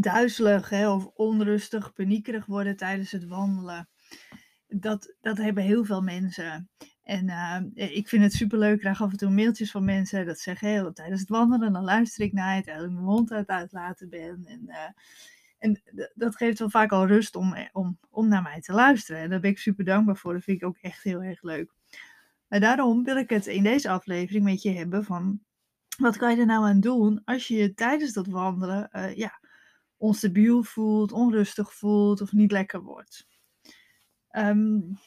duizelig hè, of onrustig, paniekerig worden tijdens het wandelen. Dat, dat hebben heel veel mensen. En uh, ik vind het superleuk, ik krijg af en toe mailtjes van mensen dat zeggen, hey, tijdens het wandelen dan luister ik naar het, terwijl ik mijn mond uit uitlaten ben. En, uh, en dat geeft wel vaak al rust om, om, om naar mij te luisteren. En daar ben ik super dankbaar voor, dat vind ik ook echt heel erg leuk. Maar daarom wil ik het in deze aflevering met je hebben van, wat kan je er nou aan doen als je tijdens dat wandelen, ja, onstabiel voelt, onrustig voelt of niet lekker wordt. Um,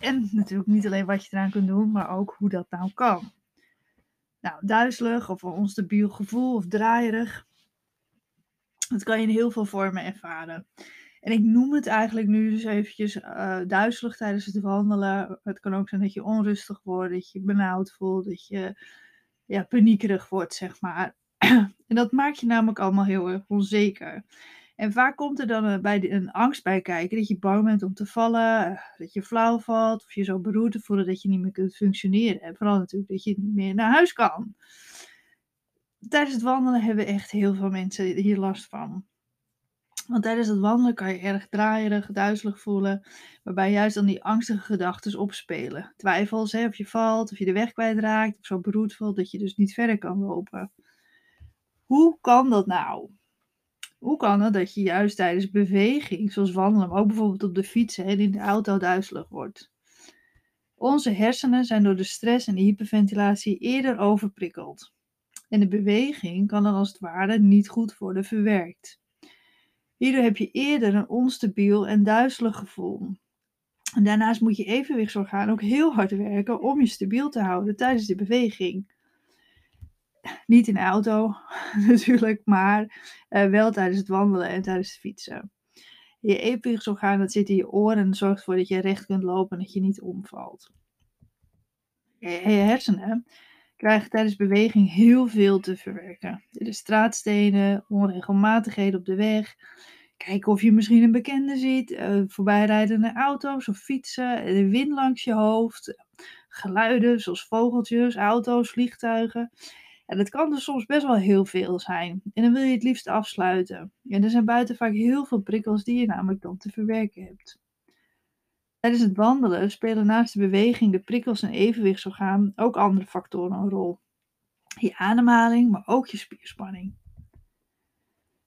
en natuurlijk niet alleen wat je eraan kunt doen, maar ook hoe dat nou kan. Nou, duizelig of een onstabiel gevoel of draaierig. Dat kan je in heel veel vormen ervaren. En ik noem het eigenlijk nu dus eventjes uh, duizelig tijdens het wandelen. Het kan ook zijn dat je onrustig wordt, dat je benauwd voelt, dat je ja, paniekerig wordt, zeg maar. en dat maakt je namelijk allemaal heel erg onzeker. En vaak komt er dan eh, bij een angst bij kijken dat je bang bent om te vallen, eh, dat je flauw valt, of je zo beroerd te voelen dat je niet meer kunt functioneren. En vooral natuurlijk dat je niet meer naar huis kan. Tijdens het wandelen hebben echt heel veel mensen hier last van. Want tijdens het wandelen kan je erg draaierig, duizelig voelen, waarbij juist dan die angstige gedachten opspelen. Twijfels, hè, of je valt, of je de weg kwijtraakt, of zo beroerd voelt dat je dus niet verder kan lopen. Hoe kan dat nou? Hoe kan het dat je juist tijdens beweging, zoals wandelen, maar ook bijvoorbeeld op de fiets en in de auto duizelig wordt? Onze hersenen zijn door de stress en de hyperventilatie eerder overprikkeld. En de beweging kan dan als het ware niet goed worden verwerkt. Hierdoor heb je eerder een onstabiel en duizelig gevoel. En daarnaast moet je evenwichtsorgaan ook heel hard werken om je stabiel te houden tijdens de beweging. Niet in de auto natuurlijk, maar uh, wel tijdens het wandelen en tijdens het fietsen. Je evenwichtsorgaan dat zit in je oren en zorgt ervoor dat je recht kunt lopen en dat je niet omvalt. Je hersenen krijgen tijdens beweging heel veel te verwerken. De straatstenen, onregelmatigheden op de weg. Kijken of je misschien een bekende ziet, uh, voorbijrijdende auto's of fietsen, de wind langs je hoofd, geluiden zoals vogeltjes, auto's, vliegtuigen. En dat kan dus soms best wel heel veel zijn. En dan wil je het liefst afsluiten. En er zijn buiten vaak heel veel prikkels die je namelijk dan te verwerken hebt. Tijdens het wandelen spelen naast de beweging, de prikkels en evenwichtsorgaan ook andere factoren een rol. Je ademhaling, maar ook je spierspanning.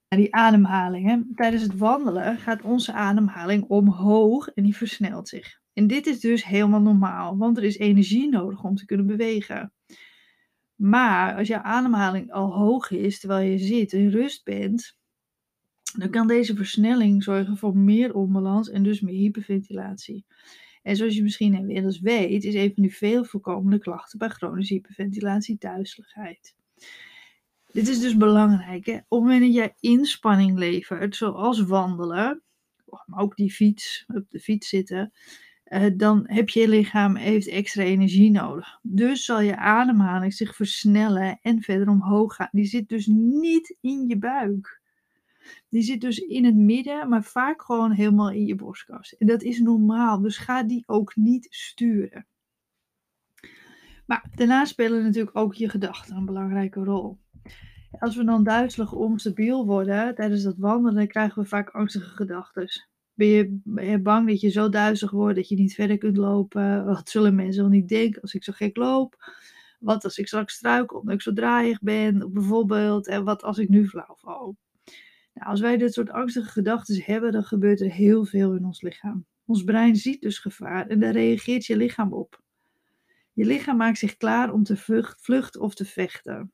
En die ademhaling, hè? tijdens het wandelen gaat onze ademhaling omhoog en die versnelt zich. En dit is dus helemaal normaal, want er is energie nodig om te kunnen bewegen. Maar als jouw ademhaling al hoog is terwijl je zit en rust bent, dan kan deze versnelling zorgen voor meer onbalans en dus meer hyperventilatie. En zoals je misschien inmiddels weet, is een van die veel voorkomende klachten bij chronische hyperventilatie duizeligheid. Dit is dus belangrijk. Hè? Op het jij inspanning levert, zoals wandelen, maar ook die fiets, op de fiets zitten, uh, dan heb je lichaam heeft extra energie nodig. Dus zal je ademhaling zich versnellen en verder omhoog gaan. Die zit dus niet in je buik. Die zit dus in het midden, maar vaak gewoon helemaal in je borstkas. En dat is normaal, dus ga die ook niet sturen. Maar daarna spelen natuurlijk ook je gedachten een belangrijke rol. Als we dan duizelig onstabiel worden tijdens dat wandelen, krijgen we vaak angstige gedachten. Ben je, bang dat je zo duizelig wordt dat je niet verder kunt lopen? Wat zullen mensen wel niet denken als ik zo gek loop? Wat als ik straks struikel omdat ik zo draaiig ben? Bijvoorbeeld, en wat als ik nu flauw val? Nou, als wij dit soort angstige gedachten hebben, dan gebeurt er heel veel in ons lichaam. Ons brein ziet dus gevaar en daar reageert je lichaam op. Je lichaam maakt zich klaar om te vluchten of te vechten.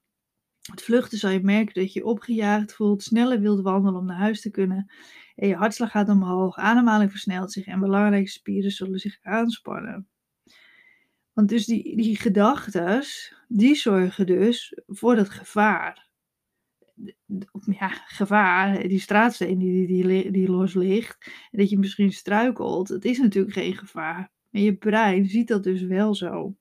Het vluchten zal je merken dat je opgejaagd voelt, sneller wilt wandelen om naar huis te kunnen. En je hartslag gaat omhoog, ademhaling versnelt zich en belangrijke spieren zullen zich aanspannen. Want dus die, die gedachten, die zorgen dus voor dat gevaar. Ja, gevaar, die straatsteen die, die, die los ligt, dat je misschien struikelt, het is natuurlijk geen gevaar. Maar je brein ziet dat dus wel zo.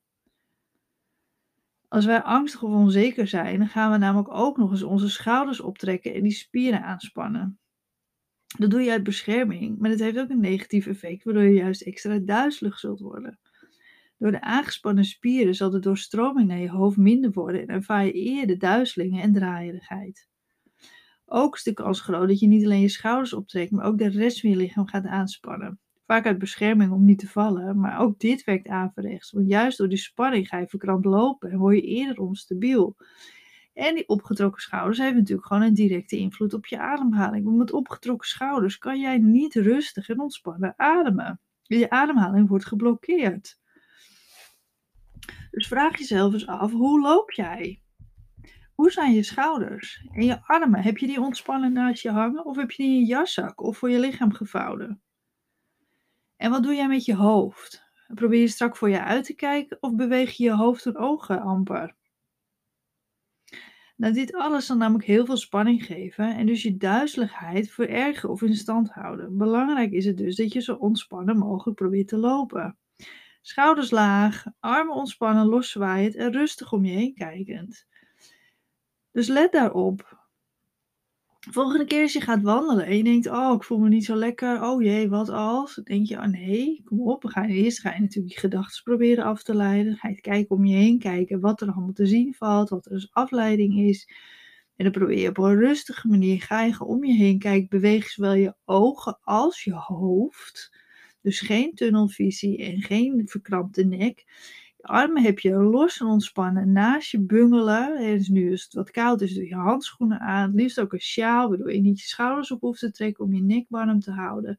Als wij angstig of onzeker zijn, dan gaan we namelijk ook nog eens onze schouders optrekken en die spieren aanspannen. Dat doe je uit bescherming, maar het heeft ook een negatief effect, waardoor je juist extra duizelig zult worden. Door de aangespannen spieren zal de doorstroming naar je hoofd minder worden en ervaar je eerder duizelingen en draaierigheid. Ook is de kans groot dat je niet alleen je schouders optrekt, maar ook de rest van je lichaam gaat aanspannen. Vaak uit bescherming om niet te vallen, maar ook dit werkt averechts. Want juist door die spanning ga je verkrampt lopen en word je eerder onstabiel. En die opgetrokken schouders hebben natuurlijk gewoon een directe invloed op je ademhaling. Want met opgetrokken schouders kan jij niet rustig en ontspannen ademen. Je ademhaling wordt geblokkeerd. Dus vraag jezelf eens af, hoe loop jij? Hoe zijn je schouders en je armen? Heb je die ontspannen naast je hangen of heb je die in je jaszak of voor je lichaam gevouwen? En wat doe jij met je hoofd? Probeer je strak voor je uit te kijken of beweeg je je hoofd en ogen amper? Nou, dit alles zal namelijk heel veel spanning geven en dus je duizeligheid verergeren of in stand houden. Belangrijk is het dus dat je zo ontspannen mogelijk probeert te lopen. Schouders laag, armen ontspannen, loszwaaiend en rustig om je heen kijkend. Dus let daarop. Volgende keer als je gaat wandelen en je denkt, oh, ik voel me niet zo lekker. Oh jee, wat als? Dan denk je, oh nee, kom op. We gaan, eerst ga je natuurlijk je gedachten proberen af te leiden. Ga je kijken om je heen, kijken wat er allemaal te zien valt, wat er dus afleiding is. En dan probeer je op een rustige manier, ga je om je heen kijken, beweeg zowel je ogen als je hoofd. Dus geen tunnelvisie en geen verkrampte nek. Je armen heb je los en ontspannen naast je bungelen. En nu is het wat koud, dus doe je handschoenen aan. Het liefst ook een sjaal, waardoor je niet je schouders op hoeft te trekken om je nek warm te houden.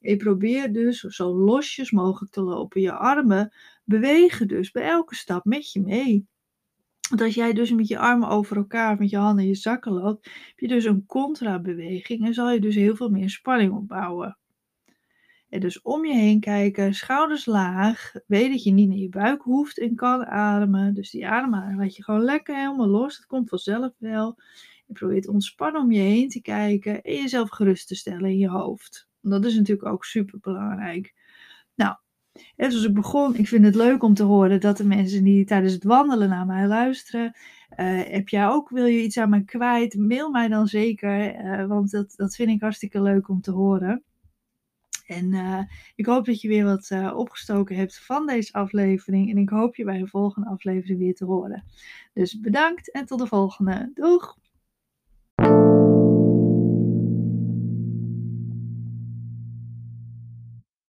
En je probeert dus zo losjes mogelijk te lopen. Je armen bewegen dus bij elke stap met je mee. Want als jij dus met je armen over elkaar, met je handen in je zakken loopt, heb je dus een contra-beweging en zal je dus heel veel meer spanning opbouwen. En dus om je heen kijken, schouders laag. Weet dat je niet naar je buik hoeft en kan ademen. Dus die ademhaling laat je gewoon lekker helemaal los. Het komt vanzelf wel. Je probeert ontspannen om je heen te kijken en jezelf gerust te stellen in je hoofd. Dat is natuurlijk ook super belangrijk. Nou, en zoals ik begon, ik vind het leuk om te horen dat de mensen die tijdens het wandelen naar mij luisteren. Uh, heb jij ook, wil je iets aan mij kwijt? Mail mij dan zeker, uh, want dat, dat vind ik hartstikke leuk om te horen. En uh, ik hoop dat je weer wat uh, opgestoken hebt van deze aflevering. En ik hoop je bij een volgende aflevering weer te horen. Dus bedankt en tot de volgende. Doeg!